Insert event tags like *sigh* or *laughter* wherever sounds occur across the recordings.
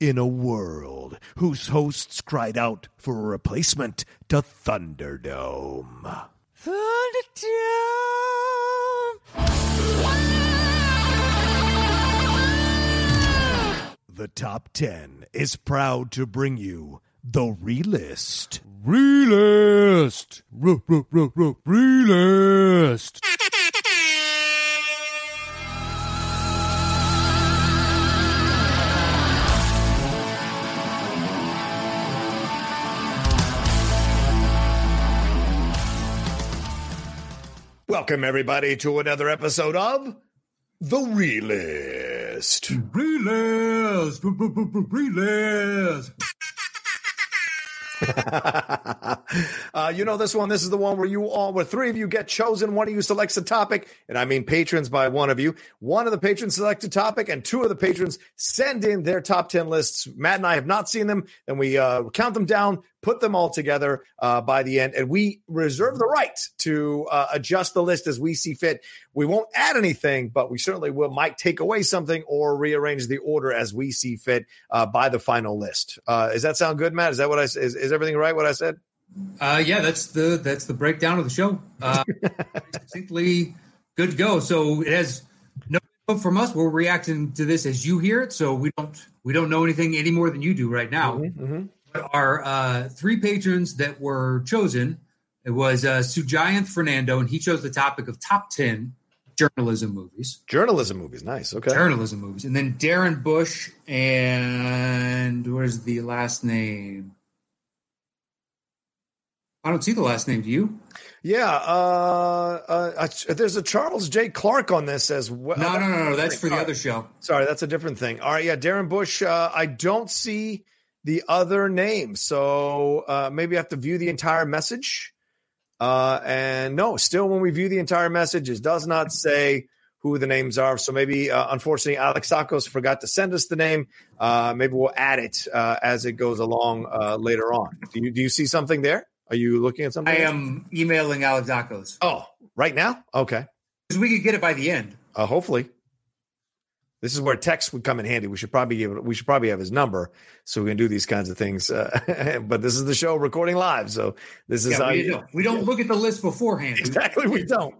in a world whose hosts cried out for a replacement to Thunderdome. Thunderdome! The top 10 is proud to bring you the Relist. Relist! Relist! Welcome, everybody, to another episode of The Realist. Relist, relist. *laughs* uh, you know this one. This is the one where you all, where three of you get chosen. One of you selects a topic, and I mean patrons by one of you. One of the patrons select a topic, and two of the patrons send in their top ten lists. Matt and I have not seen them, and we uh, count them down, put them all together uh, by the end, and we reserve the right to uh, adjust the list as we see fit. We won't add anything, but we certainly will might take away something or rearrange the order as we see fit uh, by the final list. Uh, does that sound good, Matt? Is that what I is, is everything right? What I said? Uh, yeah, that's the that's the breakdown of the show. Uh, *laughs* succinctly good to go. So it has no from us. We're reacting to this as you hear it. So we don't we don't know anything any more than you do right now. Mm-hmm, mm-hmm. But our uh, three patrons that were chosen, it was uh, Sujayanth Fernando, and he chose the topic of top ten journalism movies. Journalism movies, nice. Okay. Journalism movies, and then Darren Bush and what is the last name? I don't see the last name. Do you? Yeah, uh, uh, there's a Charles J. Clark on this as well. No, no, no, no. That's for the other show. Sorry, that's a different thing. All right, yeah, Darren Bush. Uh, I don't see the other name, so uh, maybe I have to view the entire message. Uh, and no, still, when we view the entire message, it does not say who the names are. So maybe, uh, unfortunately, Alex Sakos forgot to send us the name. Uh, maybe we'll add it uh, as it goes along uh, later on. Do you do you see something there? Are you looking at something? I am emailing Alex Sakos. Oh, right now? Okay. Because we could get it by the end. Uh, hopefully. This is where text would come in handy. We should probably give it, we should probably have his number so we can do these kinds of things. Uh, *laughs* but this is the show recording live, so this is yeah, how we, you, don't, we don't look at the list beforehand. Exactly, we *laughs* don't.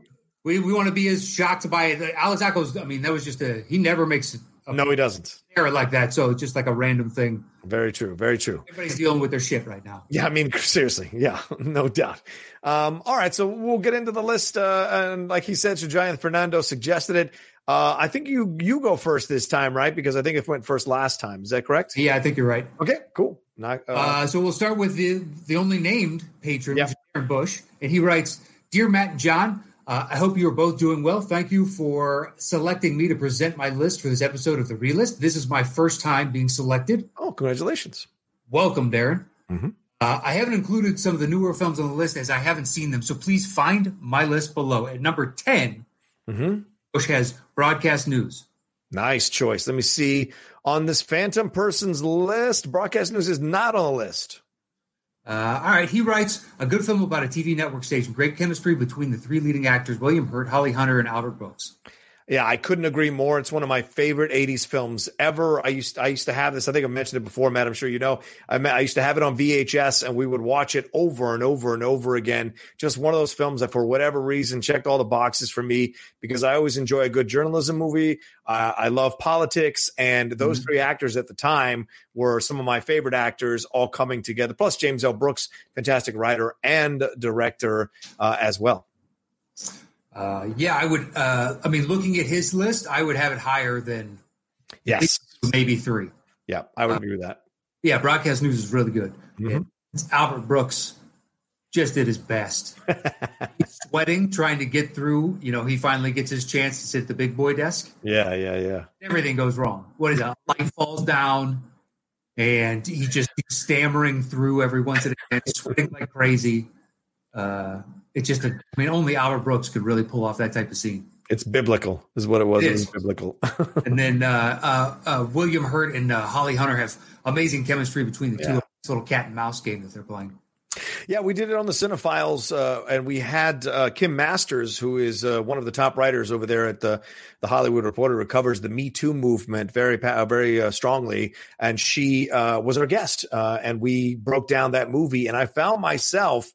We we want to be as shocked by it. Alex Sakos. I mean, that was just a he never makes No, he doesn't. error like that. So it's just like a random thing. Very true. Very true. Everybody's dealing with their shit right now. Yeah, I mean, *laughs* seriously. Yeah, no doubt. Um, all right, so we'll get into the list. Uh, and like he said, Sujayanth Fernando suggested it. Uh, I think you you go first this time, right? Because I think it went first last time. Is that correct? Yeah, I think you're right. Okay, cool. Not, uh, Uh, so we'll start with the the only named patron, Yeah. Darren Bush, and he writes, "Dear Matt and John, uh, I hope you are both doing well. Thank you for selecting me to present my list for this episode of the Relist. This is my first time being selected. oh, congratulations. Welcome, Darren. Mhm. Uh, I haven't included some of the newer films on the list as I haven't seen them. So please find my list below. At number ten, hmm Bush has broadcast news. Nice choice. Let me see on this Phantom Persons list. Broadcast News is not on the list. Uh, all right, he writes a good film about a TV network station. Great chemistry between the three leading actors: William Hurt, Holly Hunter, and Albert Brooks. Yeah, I couldn't agree more. It's one of my favorite '80s films ever. I used I used to have this. I think I mentioned it before, Matt. I'm sure you know. I, I used to have it on VHS, and we would watch it over and over and over again. Just one of those films that, for whatever reason, checked all the boxes for me because I always enjoy a good journalism movie. Uh, I love politics, and those three actors at the time were some of my favorite actors, all coming together. Plus, James L. Brooks, fantastic writer and director uh, as well. Uh, yeah, I would. Uh, I mean, looking at his list, I would have it higher than Yes, maybe three. yeah, I would agree with that. Yeah, broadcast news is really good. Mhm. It's Albert Brooks just did his best. *laughs* He's sweating, trying to get through. You know, he finally gets his chance to sit at the big boy desk. Yeah, yeah, yeah. Everything goes wrong. What is that? Light falls down, and he just keeps stammering through every once in a while, sweating like crazy. Uh, it's just a, I mean, only Albert Brooks could really pull off that type of scene. It's biblical, is what it was. It It, was biblical. *laughs* And then uh, uh, uh, William Hurt and uh, Holly Hunter have amazing chemistry between the two. Yeah. This little cat and mouse game that they're playing. Yeah, we did it on the Cinephiles, uh, and we had uh, Kim Masters, who is uh, one of the top writers over there at the the Hollywood Reporter, who covers the Me Too movement very very uh, strongly, and she uh, was our guest, uh, and we broke down that movie, and I found myself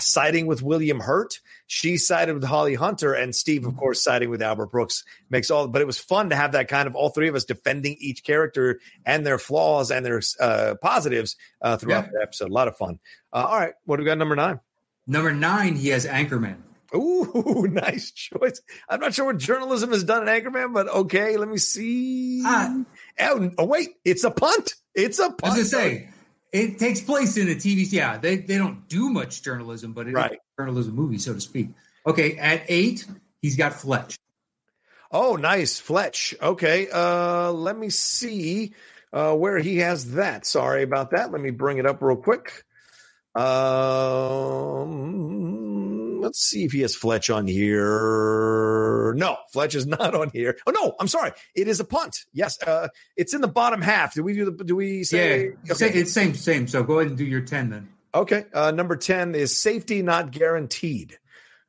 siding with William Hurt. She sided with Holly Hunter, and Steve, of course, siding with Albert Brooks. Makes all, but it was fun to have that kind of all three of us defending each character and their flaws and their positives throughout yeah. the episode. A lot of fun. Uh, all right, what do we got? Number nine. Number nine, he has Anchorman. Ooh, *laughs* nice choice. I'm not sure what journalism has done in Anchorman, but okay, let me see. Uh, oh, oh, wait, it's a punt. It's a punt. I was say it takes place in a TV. Yeah, they, they don't do much journalism, but it's right. a journalism movie, so to speak. Okay, at eight, he's got Fletch. Oh, nice, Fletch. Okay, uh, let me see uh, where he has that. Sorry about that. Let me bring it up real quick. Um, let's see if he has Fletch on here. No, Fletch is not on here. Oh no, I'm sorry. It is a punt. Yes, uh, it's in the bottom half. Do we do the? Do we say? Yeah, okay. it's same, same. So go ahead and do your ten then. Okay. Uh, number ten is safety not guaranteed.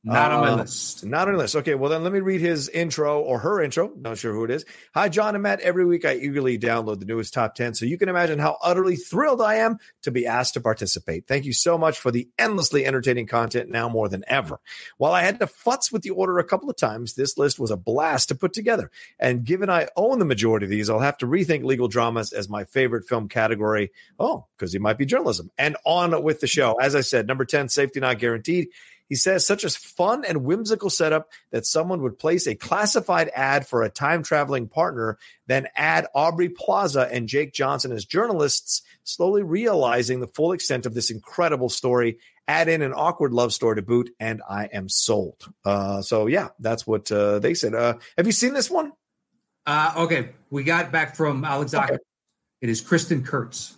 Not on my uh, list. Not on the list. Okay, well then let me read his intro or her intro. Not sure who it is. Hi, John and Matt. Every week I eagerly download the newest top 10, so you can imagine how utterly thrilled I am to be asked to participate. Thank you so much for the endlessly entertaining content now more than ever. While I had to futz with the order a couple of times, this list was a blast to put together. And given I own the majority of these, I'll have to rethink legal dramas as my favorite film category. Oh, because it might be journalism. And on with the show. As I said, number 10, safety not guaranteed. He says such a fun and whimsical setup that someone would place a classified ad for a time traveling partner, then add Aubrey Plaza and Jake Johnson as journalists, slowly realizing the full extent of this incredible story. Add in an awkward love story to boot, and I am sold. Uh, so yeah, that's what uh, they said. Uh, have you seen this one? Uh, okay, we got back from Alexander. Okay. It is Kristin Kurtz.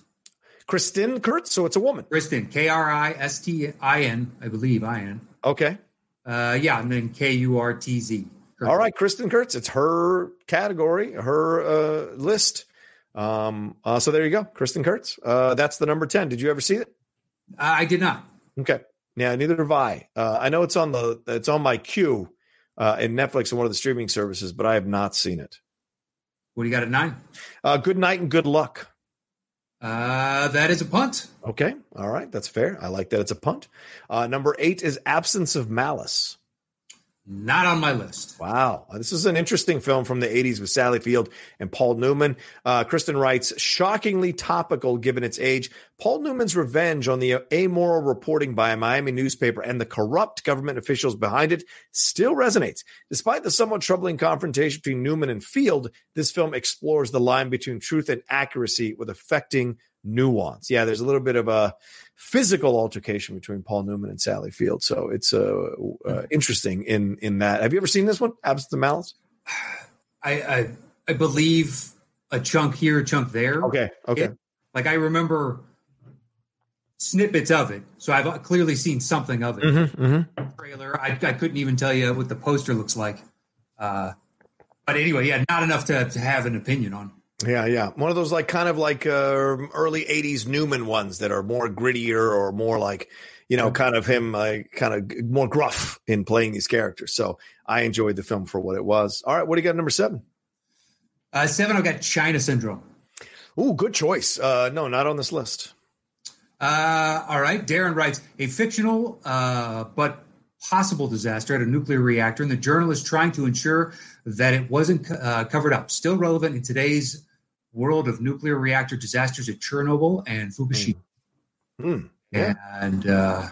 Kristin Kurtz. So it's a woman. Kristin, K R I S T I N, I believe I N. Okay. Uh, yeah, and then K U R T Z. All right, Kristin Kurtz. It's her category, her uh, list. Um, uh, so there you go, Kristin Kurtz. Uh, that's the number ten. Did you ever see it? I did not. Okay. Yeah, neither have I. Uh, I know it's on the it's on my queue uh, in Netflix and one of the streaming services, but I have not seen it. What do you got at nine? Uh, good night and good luck. Uh, that is a punt. Okay. All right. That's fair. I like that it's a punt. Uh, number eight is Absence of Malice. Not on my list. Wow. This is an interesting film from the 80s with Sally Field and Paul Newman. Uh, Kristin writes, shockingly topical given its age. Paul Newman's revenge on the amoral reporting by a Miami newspaper and the corrupt government officials behind it still resonates. Despite the somewhat troubling confrontation between Newman and Field, this film explores the line between truth and accuracy with affecting nuance. Yeah, there's a little bit of a physical altercation between Paul Newman and Sally Field. So it's uh, uh, interesting in in that. Have you ever seen this one, Absence of Malice? I, I, I believe a chunk here, a chunk there. Okay, okay. It, like I remember snippets of it, so I've clearly seen something of it. Mm-hmm, mm-hmm. Trailer. I, I couldn't even tell you what the poster looks like. Uh, but anyway, yeah, not enough to, to have an opinion on. Yeah, yeah. One of those like kind of like uh, early '80s Newman ones that are more grittier or more like you know, kind of him like kind of more gruff in playing these characters. So I enjoyed the film for what it was. All right, what do you got number seven? Uh, seven, I've got China Syndrome. Ooh, good choice. Uh, no, not on this list. Uh, all right. Darren writes a fictional uh, but possible disaster at a nuclear reactor, and the journalist trying to ensure that it wasn't uh, covered up. Still relevant in today's world of nuclear reactor disasters at Chernobyl and Fukushima. Mm. Yeah. And uh,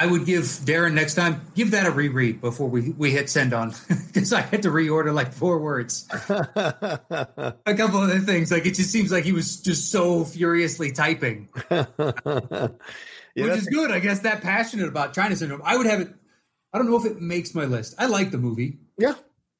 I would give Darren next time give that a reread before we we hit send on *laughs* because I had to reorder like four words. *laughs* a couple other things like it just seems like he was just so furiously typing, *laughs* yeah, which is good. I guess that passionate about China syndrome. I would have it. I don't know if it makes my list. I like the movie. Yeah,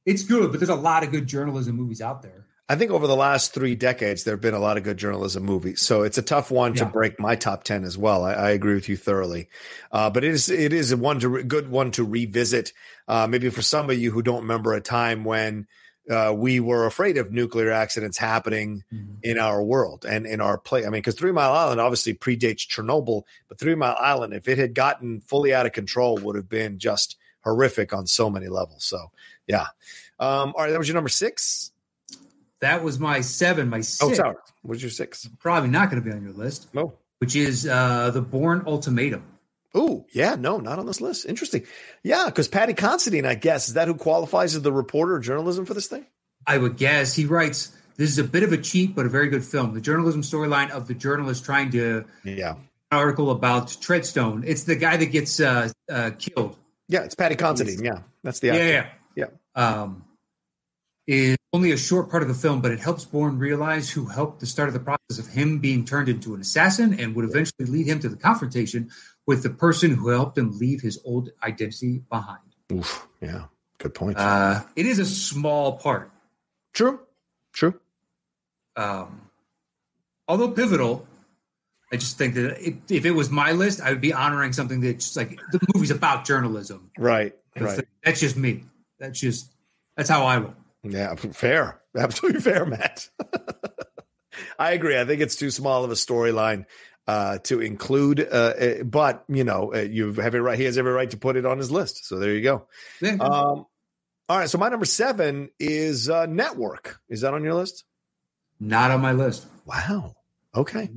it's good, but there's a lot of good journalism movies out there. I think over the last three decades, there have been a lot of good journalism movies. So it's a tough one yeah. to break my top ten as well. I, I agree with you thoroughly, uh, but it is it is a one to good one to revisit. Uh, maybe for some of you who don't remember a time when uh, we were afraid of nuclear accidents happening Mm-hmm. in our world and in our play. I mean, because Three Mile Island obviously predates Chernobyl, but Three Mile Island, if it had gotten fully out of control, would have been just horrific on so many levels. So, yeah. Um, all right, that was your number six. That was my seven. My oh, sorry. What was your six? probably not going to be on your list, No. which is uh, the Bourne Ultimatum. Oh, yeah, no, not on this list. Interesting. Yeah, because Paddy Considine, I guess, is that who qualifies as the reporter of journalism for this thing? I would guess he writes. This is a bit of a cheat, but a very good film. The journalism storyline of the journalist trying to Yeah. article about Treadstone. It's the guy that gets uh, uh, killed. Yeah, it's Paddy Considine. Yeah, that's the Yeah, actor. yeah, Um, is only a short part of the film, but it helps Bourne realize who helped the start of the process of him being turned into an assassin and would eventually lead him to the confrontation with the person who helped him leave his old identity behind. Oof, yeah, good point. Uh, it is a small part, true, true. um, although pivotal. I just think that if, if it was my list, I would be honoring something that's just like the movie's about journalism. Right, right. That's just me. That's just that's how I roll. Yeah, fair. *laughs* Absolutely fair, Matt. *laughs* I agree. I think it's too small of a storyline uh, to include, uh, uh, but you know, uh, you have every right. He has every right to put it on his list. So there you go. Yeah. Um, all right. So my number seven is uh, Network. Is that on your list? Not on my list. Wow. Okay.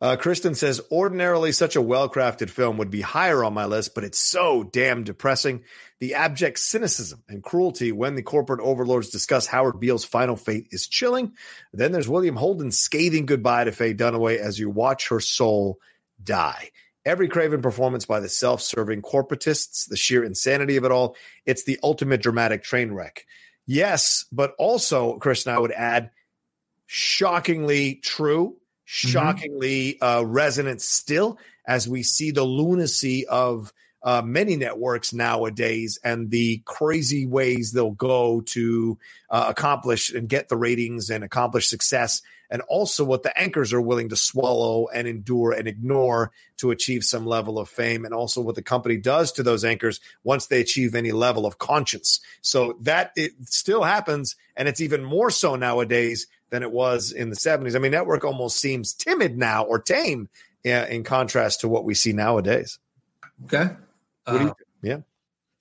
Uh, Kristin says, ordinarily such a well crafted film would be higher on my list, but it's so damn depressing. The abject cynicism and cruelty when the corporate overlords discuss Howard Beale's final fate is chilling. Then there's William Holden's scathing goodbye to Faye Dunaway as you watch her soul die. Every Craven performance by the self serving corporatists, the sheer insanity of it all, it's the ultimate dramatic train wreck. Yes, but also, Kristin, I would add, shockingly true, shockingly uh, resonant still as we see the lunacy of uh, many networks nowadays and the crazy ways they'll go to uh, accomplish and get the ratings and accomplish success, and also what the anchors are willing to swallow and endure and ignore to achieve some level of fame, and also what the company does to those anchors once they achieve any level of conscience. So that it still happens, and it's even more so nowadays than it was in the 70s. I mean, network almost seems timid now or tame in contrast to what we see nowadays. Okay. What do you Uh. Yeah.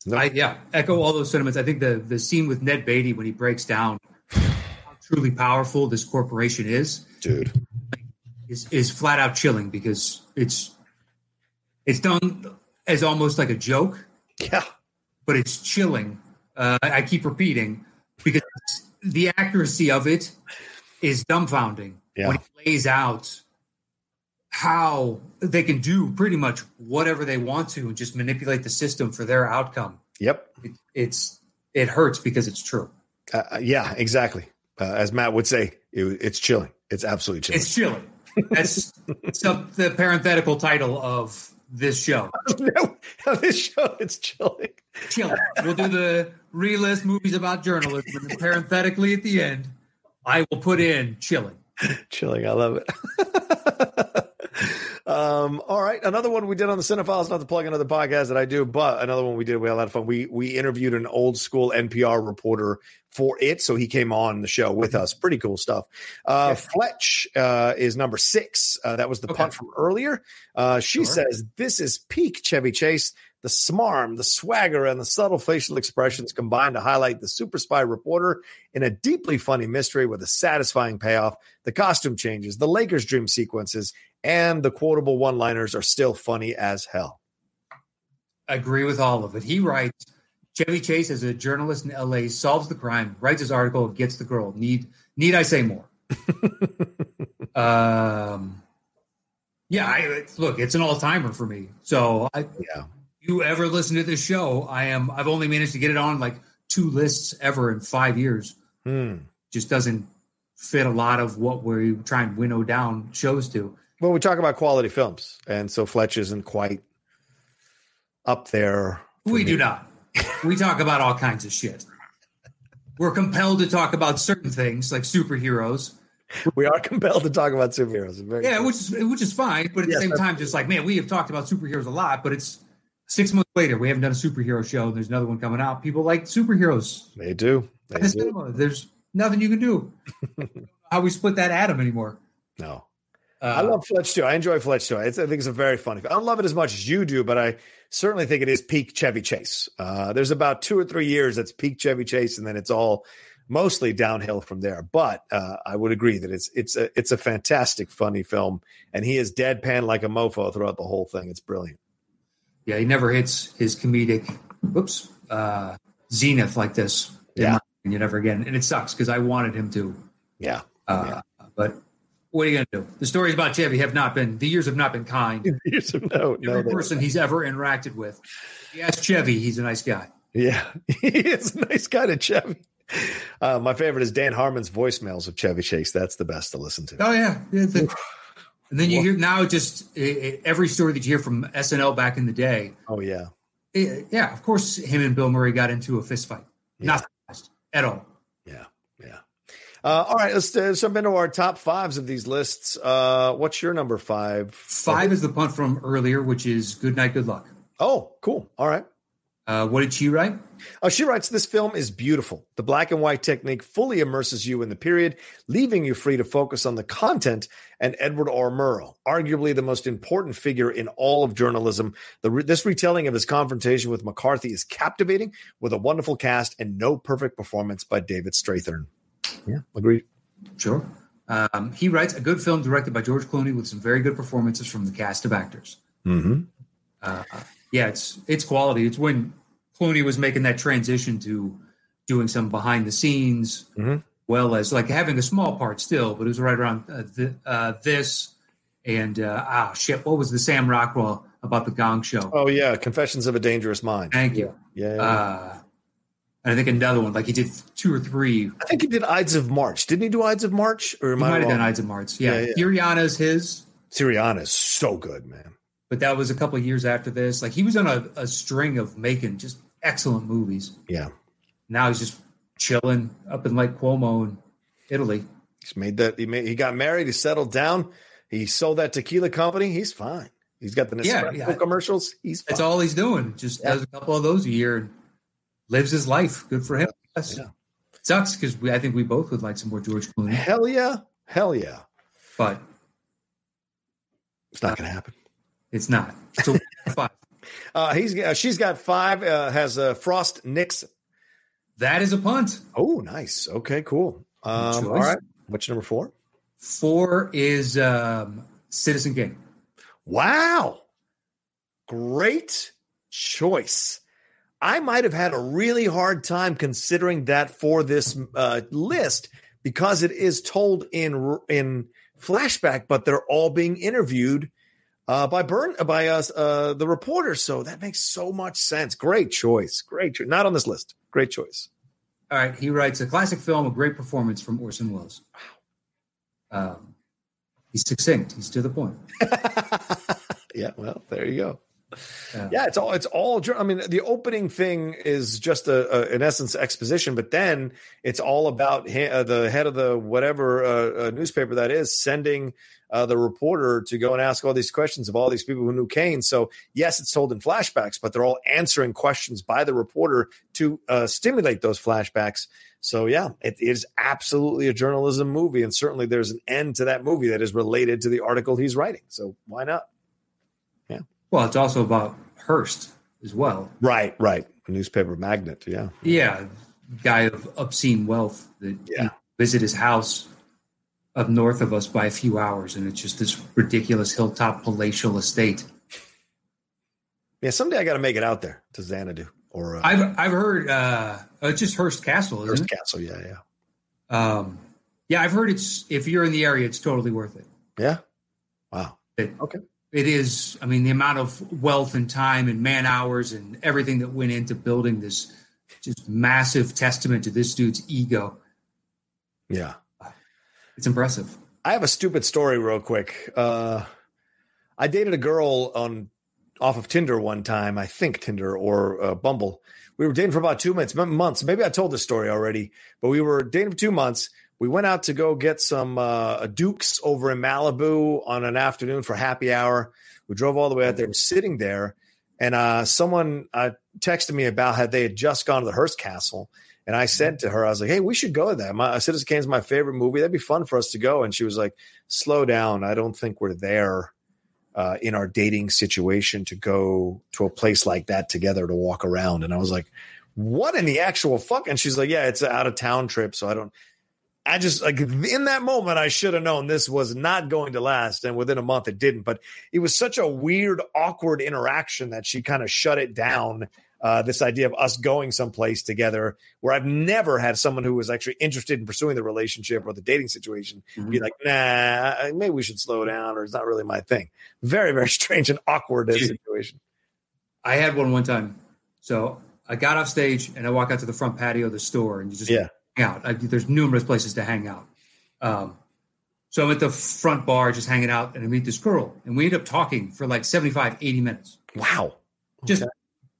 No. I, yeah, echo all those sentiments. I think the the scene with Ned Beatty when he breaks down how truly powerful this corporation is Dude. is is flat out chilling because it's it's done as almost like a joke, Yeah. but it's chilling. Uh, I keep repeating because the accuracy of it is dumbfounding Yeah. when he lays out how they can do pretty much whatever they want to and just manipulate the system for their outcome. Yep. It, it's it hurts because it's true. Uh, uh, yeah, exactly. Uh, as Matt would say, it, it's chilling. It's absolutely chilling. It's chilling. That's *laughs* some, the parenthetical title of this show. *laughs* no, this show, it's chilling. Chilling. We'll do the relist movies about journalism, and parenthetically at the end, I will put in chilling. *laughs* chilling. I love it. *laughs* um, all right. Another one we did on the Cinephiles, not to plug another podcast that I do, but another one we did. We had a lot of fun. We we interviewed an old school NPR reporter for it, so he came on the show with us. Pretty cool stuff. Uh, Fletch uh, is number six. Uh, that was the Okay. punt from earlier. Uh, she Sure. says this is peak Chevy Chase. The smarm, the swagger, and the subtle facial expressions combine to highlight the super spy reporter in a deeply funny mystery with a satisfying payoff. The costume changes, the Lakers dream sequences, and the quotable one liners are still funny as hell. agree with all of it. He writes Chevy Chase, as a journalist in LA, solves the crime, writes his article, gets the girl. Need need I say more? *laughs* um, yeah, I, look, it's an all timer for me. So, I, Yeah. You ever listen to this show? I am. I've only managed to get it on like two lists ever in five years. Hmm. Just doesn't fit a lot of what we try and winnow down shows to. Well, we talk about quality films, and so Fletch isn't quite up there. We me. do not. We talk about all kinds of shit. We're compelled to talk about certain things like superheroes. We are compelled to talk about superheroes. Very Yeah, true. which is which is fine, but at Yes, the same time, just like man, we have talked about superheroes a lot, but it's six months later, we haven't done a superhero show. And there's another one coming out. People like superheroes. They do. They The do. cinema. There's nothing you can do. *laughs* How we split that atom anymore. No. Uh, I love Fletch too. I enjoy Fletch too. It's, I think it's a very funny. I don't love it as much as you do, but I certainly think it is peak Chevy Chase. Uh, there's about two or three years that's peak Chevy Chase, and then it's all mostly downhill from there. But uh, I would agree that it's it's a it's a fantastic, funny film, and he is deadpan like a mofo throughout the whole thing. It's brilliant. Yeah, he never hits his comedic, whoops, uh, zenith like this. Yeah. and you never again, and it sucks because I wanted him to. Yeah, Uh, But what are you going to do? The stories about Chevy have not been. The years have not been kind. Here's some note. Every No, person he's ever interacted with, he asked Chevy. He's a nice guy. yeah, *laughs* he is a nice guy to Chevy. Uh, my favorite is Dan Harmon's voicemails of Chevy Chase. That's the best to listen to. Oh yeah, Yeah, the- and then you hear now just eh, eh, every story that you hear from SNL back in the day. Oh yeah, eh, Yeah, of course, him and Bill Murray got into a fist fight. Not fast at all. Yeah, yeah. Uh, all right, let's uh, jump into our top fives of these lists. Uh, what's your number five? Five is the punt from earlier, which is "Good night, good luck." Oh, cool. All right. Uh, what did she write? Uh, she writes, This film is beautiful. The black and white technique fully immerses you in the period, leaving you free to focus on the content and Edward R. Murrow, arguably the most important figure in all of journalism. The re- this retelling of his confrontation with McCarthy is captivating with a wonderful cast and no perfect performance by David Strathairn. Yeah, agreed. Sure. Um, he writes a good film directed by George Clooney with some very good performances from the cast of actors. Mm-hmm. Uh, yeah, it's it's quality. It's when Clooney was making that transition to doing some behind the scenes, Mhm. well as like having a small part still, but it was right around uh, th- uh, this and uh, ah shit. What was the Sam Rockwell about the Gong Show? Oh, yeah. Confessions of a Dangerous Mind. Thank you. Yeah. yeah. Uh, and I think another one, like he did two or three. I think he did Ides of March. Didn't he do Ides of March? Or He I might have done wrong? Ides of March. Yeah, Yeah, yeah. Iriana's his. Syriana is so good, man. But that was a couple of years after this. Like he was on a, a string of making just excellent movies. Yeah. Now he's just chilling up in Lake Como in Italy. He's made that. He made. He got married. He settled down. He sold that tequila company. He's fine. He's got the Nespresso yeah. commercials. He's fine. That's all he's doing. Just Yeah. does a couple of those a year and lives his life. Good for him. Yes. Yeah. Sucks because we I think we both would like some more George Clooney, Hell yeah. Hell yeah. but It's not going to happen. It's not. So *laughs* five. Uh, he's uh, she's got five. Uh, has uh, Frost Nixon. That is a punt. Oh, nice. Okay, cool. Um, all right. What's your number four? Four is um, Citizen Kane. Wow. Great choice. I might have had a really hard time considering that for this uh, list because it is told in in flashback, but they're all being interviewed uh, by Burn by us uh, the reporter. So that makes so much sense. Great choice. Great choice. Not on this list. Great choice. All right, he writes a classic film, a great performance from Orson Welles. Wow. Um, he's succinct. He's to the point. *laughs* yeah. Well, there you go. Uh, Yeah, it's all it's all. I mean, the opening thing is just a, a in essence exposition, but then it's all about he, uh, the head of the whatever uh, uh, newspaper that is sending uh, the reporter to go and ask all these questions of all these people who knew Kane. So yes, it's told in flashbacks, but they're all answering questions by the reporter to uh, stimulate those flashbacks. So yeah, it is absolutely a journalism movie, and certainly there's an end to that movie that is related to the article he's writing. So why not? Yeah. Well, it's also about Hearst as well. Right, right. A newspaper magnet. Yeah. Yeah, guy of obscene wealth that Yeah. visit his house up north of us by a few hours, and it's just this ridiculous hilltop palatial estate. Yeah. Someday I got to make it out there to Xanadu or uh, I've I've heard uh, it's just Hearst Castle, isn't Hearst it? Castle. Yeah, yeah, Um, yeah, I've heard it's if you're in the area, it's totally worth it. yeah. Wow. It, Okay. It is. I mean, the amount of wealth and time and man hours and everything that went into building this just massive testament to this dude's ego. Yeah. It's impressive. I have a stupid story, real quick. Uh, I dated a girl on off of Tinder one time. I think Tinder or uh, Bumble. We were dating for about two months. Months. Maybe I told this story already, but we were dating for two months. We went out to go get some uh, Dukes over in Malibu on an afternoon for happy hour. We drove all the way out there. We're sitting there, and uh, someone uh, texted me about how they had just gone to the Hearst Castle. And I said to her, I was like, "Hey, we should go to that. My, Citizen Kane's my favorite movie. That'd be fun for us to go." And she was like, "Slow down. I don't think we're there uh, in our dating situation to go to a place like that together to walk around." And I was like, "What in the actual fuck?" And she's like, "Yeah, it's an out of town trip, so I don't." I just like in that moment, I should have known this was not going to last. And within a month, it didn't. But it was such a weird, awkward interaction that she kind of shut it down. Uh, this idea of us going someplace together, where I've never had someone who was actually interested in pursuing the relationship or the dating situation mm-hmm. be like, nah, maybe we should slow down, or it's not really my thing. Very, very *laughs* strange and awkward situation. I had one one time. So I got off stage and I walk out to the front patio of the store, and you just yeah hang out. I, there's numerous places to hang out. Um, so I'm at the front bar just hanging out and I meet this girl and we end up talking for like 75, 80 minutes. Wow. Just okay.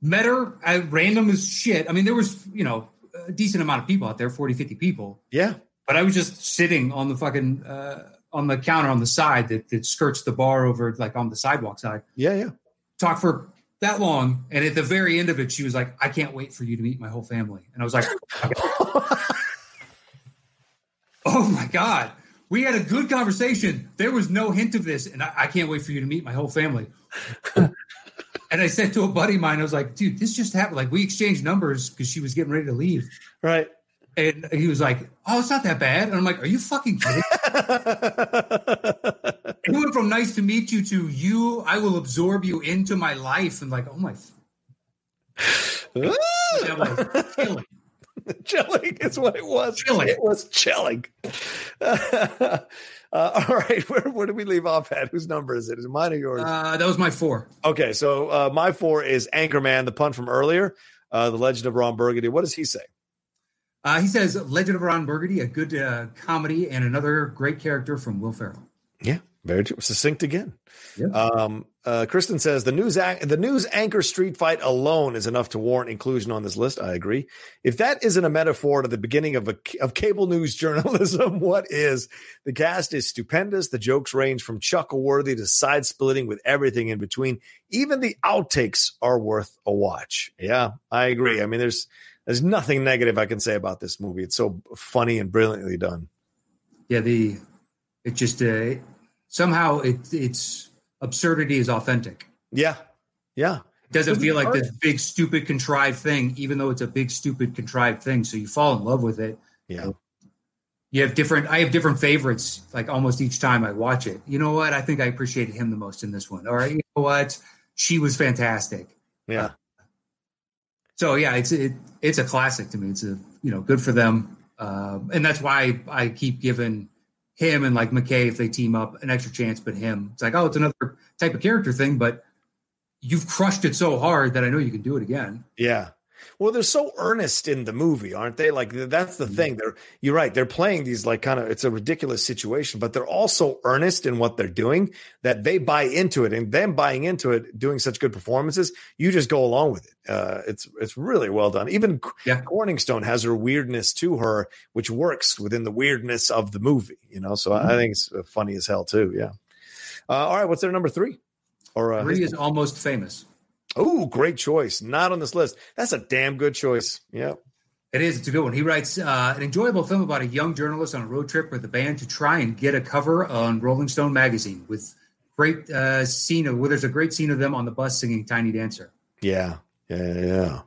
Met her at random as shit. I mean, there was, you know, a decent amount of people out there, 40, 50 people. Yeah. But I was just sitting on the fucking, uh, on the counter on the side that, that skirts the bar over like on the sidewalk side. Yeah. Yeah. Talk for that long. And at the very end of it, she was like, I can't wait for you to meet my whole family. And I was like, *laughs* oh my God, we had a good conversation. There was no hint of this. And I, I can't wait for you to meet my whole family. And I said to a buddy of mine, I was like, dude, this just happened. Like we exchanged numbers because she was getting ready to leave. Right. And he was like, "Oh, it's not that bad." And I'm like, "Are you fucking kidding?" *laughs* it went from "nice to meet you" to "you." I will absorb you into my life, and like, oh my, *laughs* killing. chilling is what it was. Chilling. It was chilling. *laughs* uh, *laughs* all right, where, where did we leave off at? Whose number is it? Is it mine or yours? Uh, that was my four. Okay, so uh, my four is Anchorman, the pun from earlier, uh, the Legend of Ron Burgundy. What does he say? Uh, he says Legend of Ron Burgundy, a good uh, comedy and another great character from Will Ferrell. Yeah, very succinct again. Yeah. Um, uh, Kristin says the news the news anchor street fight alone is enough to warrant inclusion on this list. I agree. If that isn't a metaphor to the beginning of a, of cable news *laughs* journalism, what is? The cast is stupendous. The jokes range from chuckle worthy to side splitting with everything in between. Even the outtakes are worth a watch. Yeah, I agree. I mean, there's there's nothing negative I can say about this movie. It's so funny and brilliantly done. Yeah, the it just uh, somehow it it's absurdity is authentic. Yeah. Yeah. It doesn't feel like this big, stupid, contrived thing, even though it's a big, stupid, contrived thing. So you fall in love with it. Yeah. You have different, I have different favorites, like almost each time I watch it. You know what? I think I appreciated him the most in this one. All right. You know what? She was fantastic. Yeah. Uh, so yeah, it's, it, it's a classic to me. It's a, you know, good for them. Uh, and that's why I keep giving him and like McKay, if they team up, an extra chance, but him. It's like, oh, it's another type of character thing, but you've crushed it so hard that I know you can do it again. Yeah. Well, they're so earnest in the movie, aren't they? Like that's the mm-hmm. thing. They're you're right. They're playing these like kind of it's a ridiculous situation, but they're also earnest in what they're doing that they buy into it, and them buying into it, doing such good performances, you just go along with it. Uh, it's it's really well done. Even yeah. Corningstone has her weirdness to her, which works within the weirdness of the movie. You know, so mm-hmm. I think it's funny as hell too. Yeah. Uh, all right, what's their number three? Or uh, three is almost famous. Oh, great choice. Not on this list. That's a damn good choice. Yeah. It is. It's a good one. He writes uh, an enjoyable film about a young journalist on a road trip with a band to try and get a cover on Rolling Stone magazine with great uh, scene of, well, there's a great scene of them on the bus singing Tiny Dancer. Yeah. Yeah. Yeah.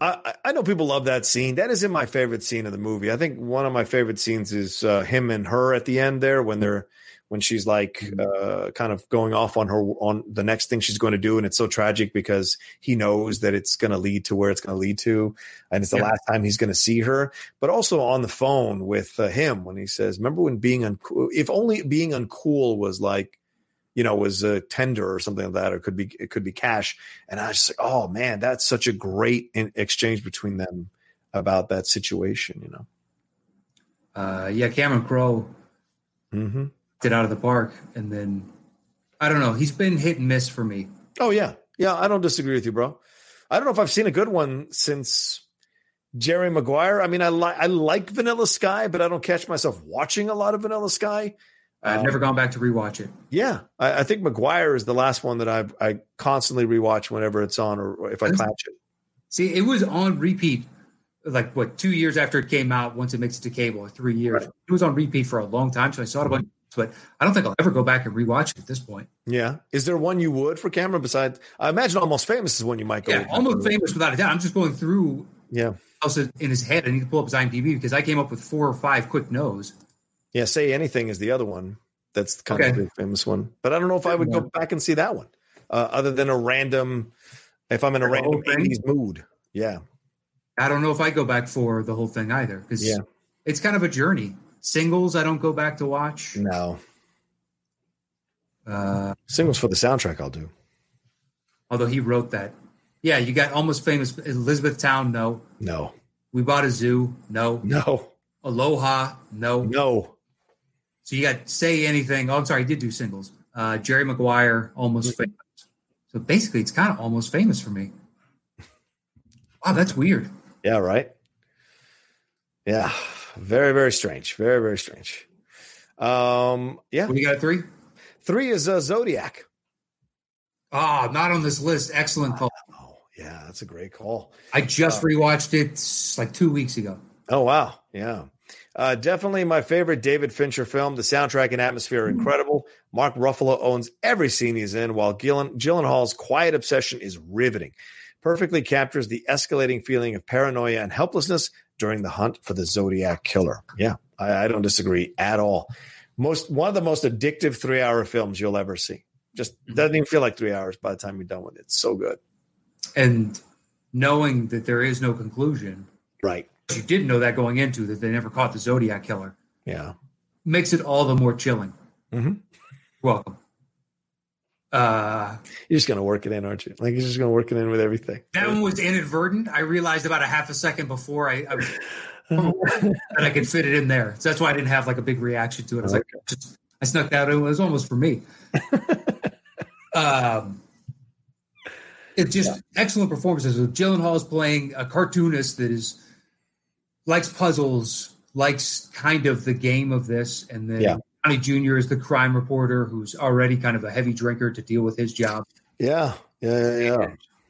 I, I know people love that scene. That is in my favorite scene of the movie. I think one of my favorite scenes is uh, him and her at the end there when they're when she's like mm-hmm. uh, kind of going off on her on the next thing she's going to do and it's so tragic because he knows that it's going to lead to where it's going to lead to and it's the yeah. last time he's going to see her but also on the phone with uh, him when he says remember when being uncool if only being uncool was like you know was a tender or something like that or could be it could be cash and i just like oh man that's such a great exchange between them about that situation you know uh yeah cameron crowe mm-hmm it out of the park. And then I don't know. He's been hit and miss for me. Oh yeah, yeah. I don't disagree with you, bro. I don't know if I've seen a good one since Jerry Maguire. I mean, I like I like Vanilla Sky, but I don't catch myself watching a lot of Vanilla Sky. I've Um, never gone back to rewatch it. Yeah, I, I think Maguire is the last one that I I constantly rewatch whenever it's on or, if I catch it. See, it was on repeat, like what two years after it came out. Once it makes it to cable, or three years. Right. It was on repeat for a long time, so I saw it a bunch. But I don't think I'll ever go back and rewatch it at this point. Yeah, is there one you would for camera besides? I imagine Almost Famous is one you might go. Yeah, almost famous without a doubt. I'm just going through Yeah, Also in his head. I need to pull up his IMDb because I came up with four or five quick no's. yeah. Say anything is the other one. That's kind Okay. of the famous one. But I don't know if I would go back and see that one, uh, other than a random. If I'm in a The random '80s mood, yeah, I don't know if I go back for the whole thing either because Yeah. it's kind of a journey. Singles, I don't go back to watch. no Uh, singles for the soundtrack. I'll do. although he wrote that. Yeah, you got almost famous Elizabethtown. No, No, we bought a zoo. No, no, Aloha. No. no. So you got say anything. Oh, I'm sorry, I did do singles. Uh, Jerry Maguire, almost Mm-hmm. famous. So basically, it's kind of almost famous for me. Wow, that's weird. Yeah, right. Yeah, very very strange. Very very strange. Um, yeah. We got? Three? Three is uh, Zodiac. Ah, not on this list. Excellent call. Oh, yeah, that's a great call. I just rewatched it like two weeks ago. Oh wow, yeah, uh, definitely my favorite David Fincher film. The soundtrack and atmosphere are incredible. Mark Ruffalo owns every scene he's in, while Gillen, Gyllenhaal's quiet obsession is riveting. Perfectly captures the escalating feeling of paranoia and helplessness during the hunt for the Zodiac killer. Yeah, I, I don't disagree at all. Most one of the most addictive three-hour films you'll ever see. Just doesn't even feel like three hours by the time you're done with it. It's so good. And knowing that there is no conclusion, Right. you didn't know that going into that they never caught the Zodiac killer, Yeah. makes it all the more chilling. Mhm. Welcome. Uh, You're just gonna work it in, aren't you? Like you're just gonna work it in with everything. that one was inadvertent. I realized about a half a second before I, I was *laughs* that I could fit it in there. So that's why I didn't have like a big reaction to it. I was like, just, I snuck that. in. It was almost for me. *laughs* um, it's just excellent performances. With is playing a cartoonist that is likes puzzles, likes kind of the game of this, and then Yeah. Downey Jr. is the crime reporter who's already kind of a heavy drinker to deal with his job. Yeah, yeah, yeah, yeah.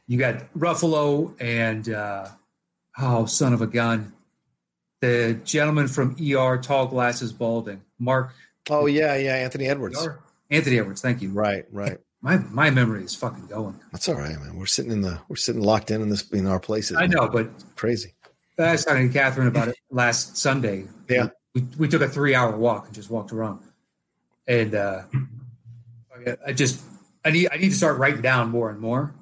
You got Ruffalo and uh, oh, son of a gun, the gentleman from ER, tall glasses, balding, Mark Oh yeah, yeah. Anthony Edwards. ER? Anthony Edwards. Thank you. Right, right. My my memory is fucking going. That's all right, man. We're sitting in the we're sitting locked in in this in our places. I man. know, but Crazy. I was talking to Catherine about it last Sunday. Yeah. We, we took a three hour walk and just walked around, and uh, I just I need I need to start writing down more and more.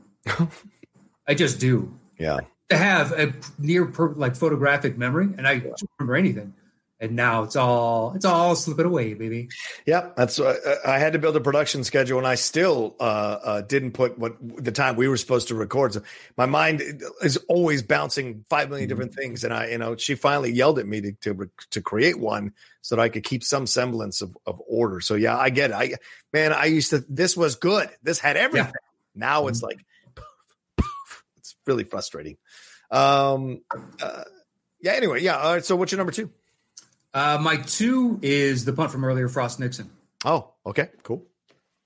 *laughs* I just do. Yeah. to have a near per, like photographic memory, and I don't remember anything. And now it's all it's all slipping away, baby. Yeah, that's. Uh, I had to build a production schedule, and I still uh, uh, didn't put what the time we were supposed to record. So my mind is always bouncing five million different things, and I, you know, she finally yelled at me to to, to create one so that I could keep some semblance of, of order. So yeah, I get it. I man, I used to. This was good. This had everything. Now it's like, it's really frustrating. Um. Uh, yeah. Anyway. Yeah. All right. So what's your number two? Uh, my two is the punt from earlier, Frost Nixon. Oh. Okay. Cool.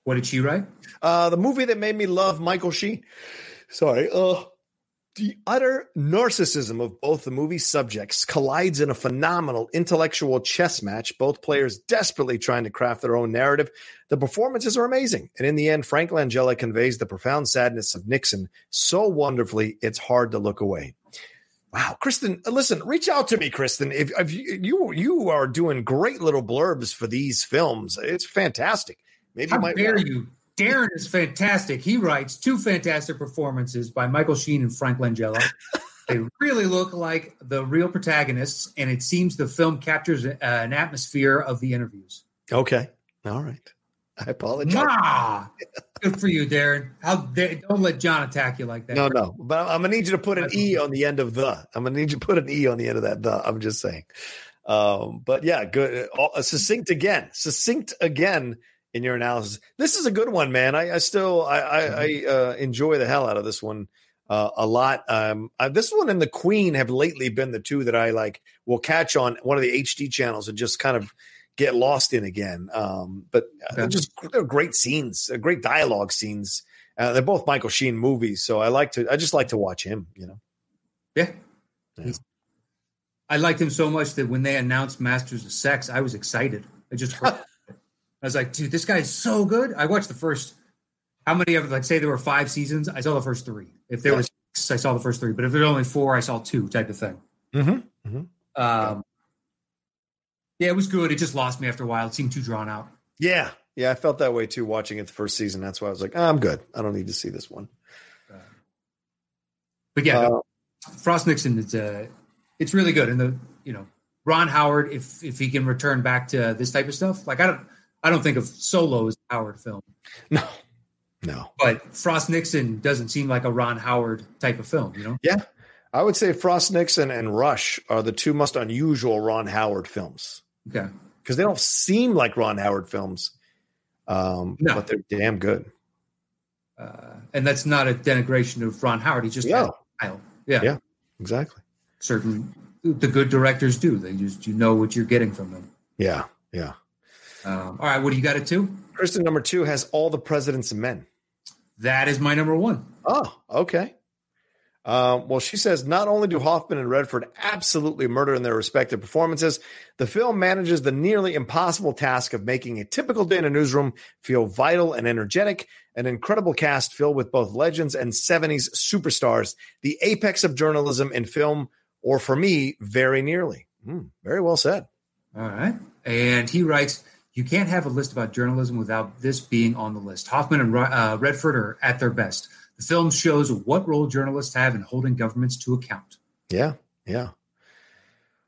What did she write? Uh, the movie that made me love Michael Sheen. Sorry. Uh, the utter narcissism of both the movie's subjects collides in a phenomenal intellectual chess match, both players desperately trying to craft their own narrative. The performances are amazing. And in the end, Frank Langella conveys the profound sadness of Nixon so wonderfully, it's hard to look away. Wow, Kristin, listen, reach out to me, Kristin. If, if you, you you are doing great little blurbs for these films, it's fantastic. Maybe How you might dare you? Darren is fantastic. He writes two fantastic performances by Michael Sheen and Frank Langella. *laughs* they really look like the real protagonists, and it seems the film captures uh, an atmosphere of the interviews. Okay. All right. I apologize. Mwah! Good for you, Darren. How dare, don't let John attack you like that. No, no. But I'm gonna need you to put an E on the end of the. I'm gonna need you to put an E on the end of that the. I'm just saying. Um, but yeah, good. Uh, succinct again. Succinct again in your analysis. This is a good one, man. I, I still I I, I uh, enjoy the hell out of this one uh, a lot. Um, uh, this one and the Queen have lately been the two that I like will catch on one of the HD channels and just kind of get lost in again. Um, but uh, Okay. just they're great scenes, uh, great dialogue scenes. Uh, they're both Michael Sheen movies, so I like to. I just like to watch him. You know. Yeah. Yeah. I liked him so much that when they announced Masters of Sex, I was excited. I just. *laughs* I was like, dude, this guy's so good. I watched the first how many of like say there were five seasons, I saw the first three. If there Yeah. was six, I saw the first three. But if there were only four, I saw two type of thing. Mm-hmm. Um yeah, it was good. It just lost me after a while. It seemed too drawn out. Yeah, yeah, I felt that way too watching it the first season. That's why I was like, "Ah, I'm good. I don't need to see this one. But yeah, Uh, Frost Nixon is uh it's really good. And the you know, Ron Howard, if if he can return back to this type of stuff, like I don't I don't think of Solo as a Howard film. no, no. But Frost Nixon doesn't seem like a Ron Howard type of film, you know? Yeah, I would say Frost Nixon and Rush are the two most unusual Ron Howard films Okay. because they don't seem like Ron Howard films, um, No. but they're damn good. Uh, and that's not a denigration of Ron Howard. He just Yeah. Yeah. Yeah. Exactly. Certain the good directors do. They just you know what you're getting from them. Yeah, yeah. Um, all right, what do you got it to? Kristin number two has all the president's and men. That is my number one. Oh, okay. Um, well, she says not only do Hoffman and Redford absolutely murder in their respective performances, the film manages the nearly impossible task of making a typical day in a newsroom feel vital and energetic. An incredible cast filled with both legends and 70s superstars, the apex of journalism in film, or for me, very nearly. Hmm, very well said. All right. And he writes, You can't have a list about journalism without this being on the list. Hoffman and uh, Redford are at their best. The film shows what role journalists have in holding governments to account. Yeah, yeah.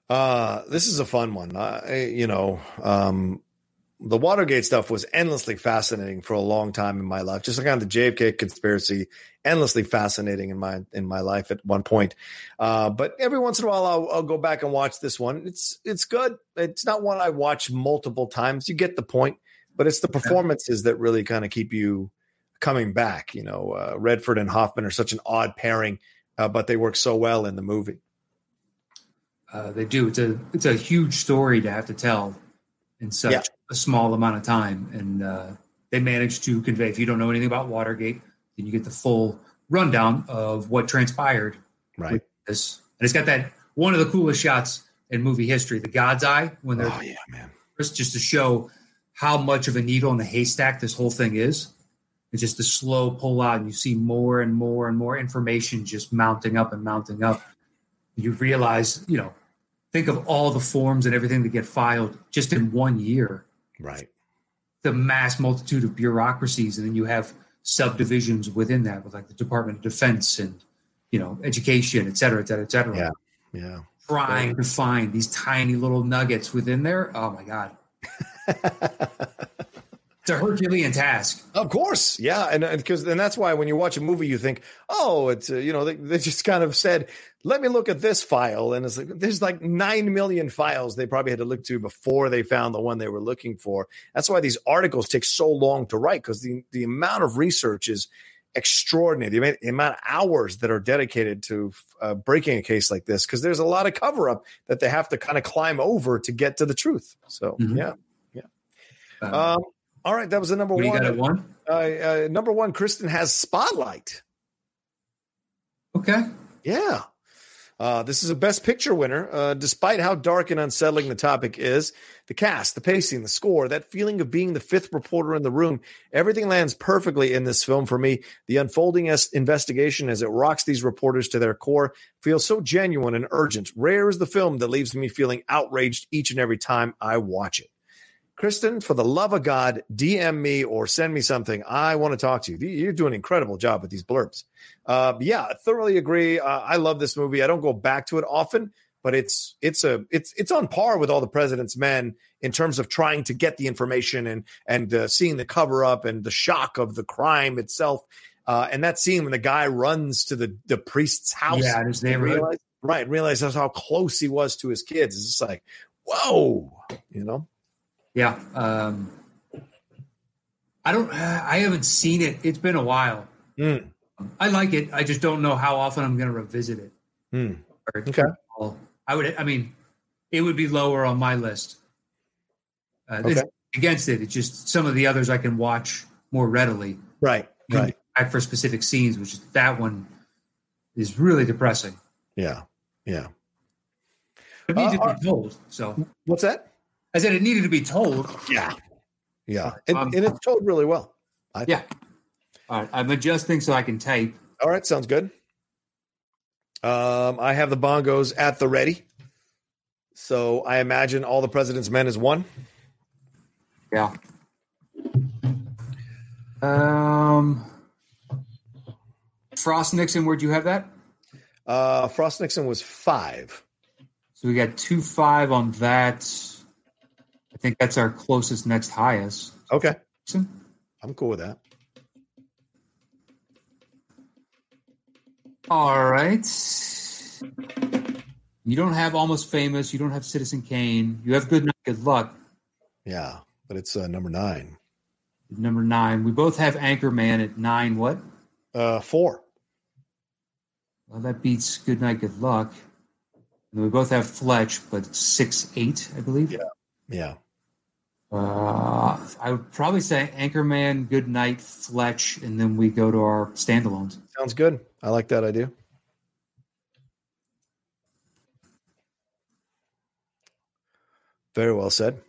Uh, this is a fun one. Uh, you know, um, the Watergate stuff was endlessly fascinating for a long time in my life. Just like on the JFK conspiracy, endlessly fascinating in my in my life at one point. Uh, but every once in a while, I'll, I'll go back and watch this one. It's it's good. It's not one I watch multiple times. You get the point, but it's the performances that really kind of keep you coming back. You know, uh, Redford and Hoffman are such an odd pairing, uh, but they work so well in the movie. Uh, they do. It's a it's a huge story to have to tell in such Yeah. a small amount of time, and uh, they managed to convey. If you don't know anything about Watergate, then you get the full rundown of what transpired. Right. This and it's got that one of the coolest shots in movie history, the God's Eye, when they're Oh yeah, man. just to show how much of a needle in the haystack this whole thing is. It's just a slow pull out, and you see more and more and more information just mounting up and mounting up. You realize, you know, think of all the forms and everything that get filed just in one year, Right. the mass multitude of bureaucracies, and then you have subdivisions within that with like the Department of Defense and, you know, education, et cetera, et cetera, et cetera. Yeah. Yeah. Trying to find these tiny little nuggets within there. Oh my God. *laughs* It's a Herculean task. Of course, yeah, and because and, that's why when you watch a movie, you think, oh, it's uh, you know they, they just kind of said, let me look at this file, and it's like there's like nine million files they probably had to look to before they found the one they were looking for. That's why these articles take so long to write because the the amount of research is extraordinary. The amount, the amount of hours that are dedicated to uh, breaking a case like this because there's a lot of cover up that they have to kind of climb over to get to the truth. So Mhm. yeah. Uh, Um, all right, that was the number do you one. got at one? Uh, uh, number one, Kristin has Spotlight. Okay. Yeah. Uh, this is a Best Picture winner. Uh, despite how dark and unsettling the topic is, the cast, the pacing, the score, that feeling of being the fifth reporter in the room, everything lands perfectly in this film for me. The unfolding es- investigation as it rocks these reporters to their core feels so genuine and urgent. Rare is the film that leaves me feeling outraged each and every time I watch it. Kristin, for the love of God, DM me or send me something. I want to talk to you. You're doing an incredible job with these blurbs. Uh, yeah, I thoroughly agree. Uh, I love this movie. I don't go back to it often, but it's it's a it's it's on par with all the President's Men in terms of trying to get the information and and uh, seeing the cover up and the shock of the crime itself. Uh, and that scene when the guy runs to the the priest's house, Yeah, in his neighborhood. realize, right? Realizes how close he was to his kids. It's just like, whoa, you know. Yeah. Um, I don't. I haven't seen it. It's been a while. Mm. I like it. I just don't know how often I'm going to revisit it. Or- Okay. I would. I mean, it would be lower on my list. Uh, okay. Against it, it's just some of the others I can watch more readily. Right, right. Back for specific scenes, which is that one is really depressing. Yeah, yeah. It needed uh, to be told. So what's that? I said it needed to be told. Yeah, yeah, and, um, and it's told really well. I yeah. All right, I'm adjusting so I can type. All right, sounds good. Um, I have the bongos at the ready. So I imagine all the president's men is one. Yeah. Um, Frost Nixon, where'd you have that? Uh, Frost Nixon was five. So we got two five on that. I think that's our closest next highest. Okay. I'm cool with that. All right. You don't have Almost Famous. You don't have Citizen Kane. You have Good Night, Good Luck. Yeah, but it's uh, number nine. Number nine. We both have Anchorman at nine. What? Uh, four. Well, that beats Good Night, Good Luck. And we both have Fletch, but six eight, I believe. Yeah. Yeah. Uh, I would probably say Anchorman, Good Night, Fletch, and then we go to our standalones. Sounds good. I like that idea. Very well said.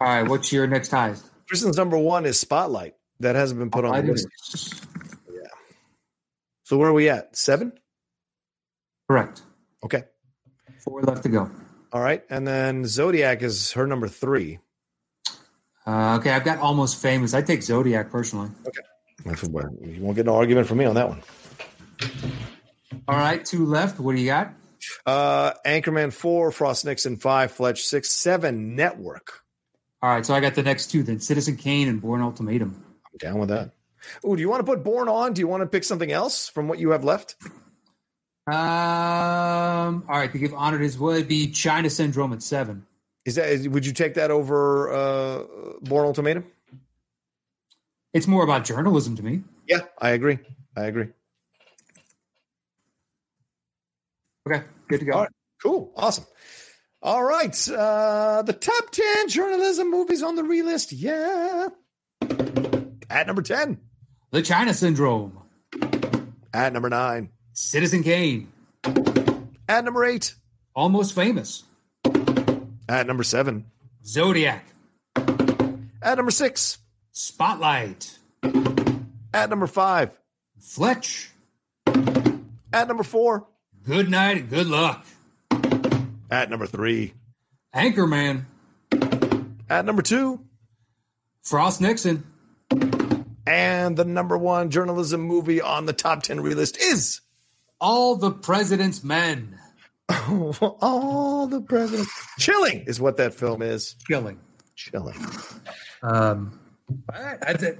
All right, what's your next highest? Kristin's number one is Spotlight. That hasn't been put on the list. Yeah. So where are we at? Seven? Correct. Okay. Four left to go. All right. And then Zodiac is her number three. Uh, okay, I've got almost famous. I take Zodiac personally. Okay. You won't get no argument from me on that one. All right, two left. What do you got? Uh, Anchorman four, Frost Nixon five, Fletch six, seven, Network. All right, so I got the next two then: Citizen Kane and Bourne Ultimatum. I'm down with that. Oh, do you want to put Bourne on? Do you want to pick something else from what you have left? Um. All right. To give honor to his would be China Syndrome at seven. Is that? Would you take that over uh, Bourne Ultimatum? It's more about journalism to me. Yeah, I agree. I agree. Okay, good to go. cool, awesome. All right, uh, the top ten journalism movies on the relist. Yeah, at number ten, The China Syndrome. At number nine, Citizen Kane. At number eight, Almost Famous. At number seven, Zodiac. At number six, Spotlight. At number five, Fletch. At number four, Good night and good luck. At number three, Anchorman. At number two, Frost Nixon. And the number one journalism movie on the top 10 relist is All the President's Men. *laughs* all the President's Chilling is what that film is. Chilling. Chilling. Um,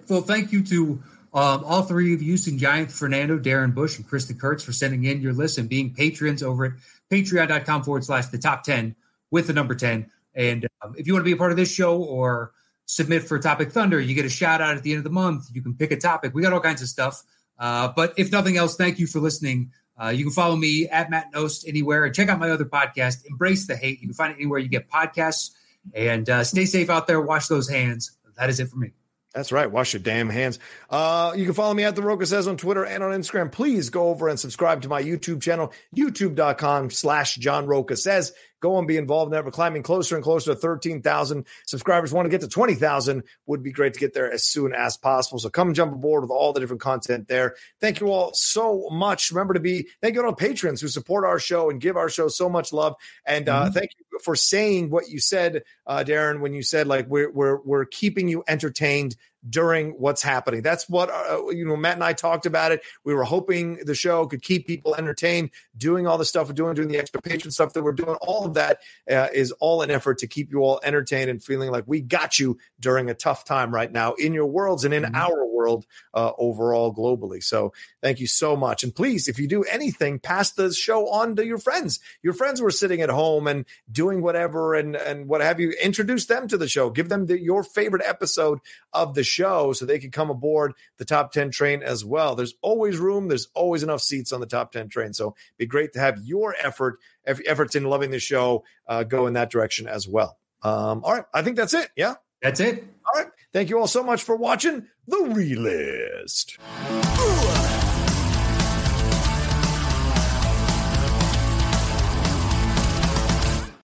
well, thank you to um, all three of you, Sujayanth, Fernando, Darren Bush, and Kristin Kurtz for sending in your list and being patrons over at patreon.com forward slash the top 10 with the number 10. And um, if you want to be a part of this show or submit for Topic Thunder. You get a shout out at the end of the month. You can pick a topic. We got all kinds of stuff. Uh, but if nothing else, thank you for listening. Uh, you can follow me at Matt Nost anywhere and check out my other podcast, Embrace the Hate. You can find it anywhere you get podcasts. And uh, stay safe out there. Wash those hands. That is it for me. That's right. Wash your damn hands. Uh, you can follow me at The Rocha Says on Twitter and on Instagram. Please go over and subscribe to my YouTube channel, youtube.com slash John Rocha Says. Go and be involved in that. We're climbing closer and closer to 13,000 subscribers. Want to get to 20,000 would be great to get there as soon as possible. So come jump aboard with all the different content there. Thank you all so much. Remember to be, thank you to all patrons who support our show and give our show so much love. And uh, mm-hmm. thank you for saying what you said, uh, Darren, when you said like we're, we're, we're keeping you entertained during what's happening. That's what uh, you know. Matt and I talked about it. We were hoping the show could keep people entertained, doing all the stuff we're doing, doing the extra patron stuff that we're doing. All of that uh, is all an effort to keep you all entertained and feeling like we got you during a tough time right now in your worlds and in mm-hmm. our world uh, overall globally. So thank you so much. And please, if you do anything, pass the show on to your friends. Your friends who are sitting at home and doing whatever and and what have you. Introduce them to the show. Give them the, your favorite episode of the show so they can come aboard the top 10 train as well. There's always room, there's always enough seats on the top 10 train. So it'd be great to have your effort, efforts in loving the show uh, go in that direction as well. Um, all right, I think that's it. Yeah. That's it. All right. Thank you all so much for watching The Relist.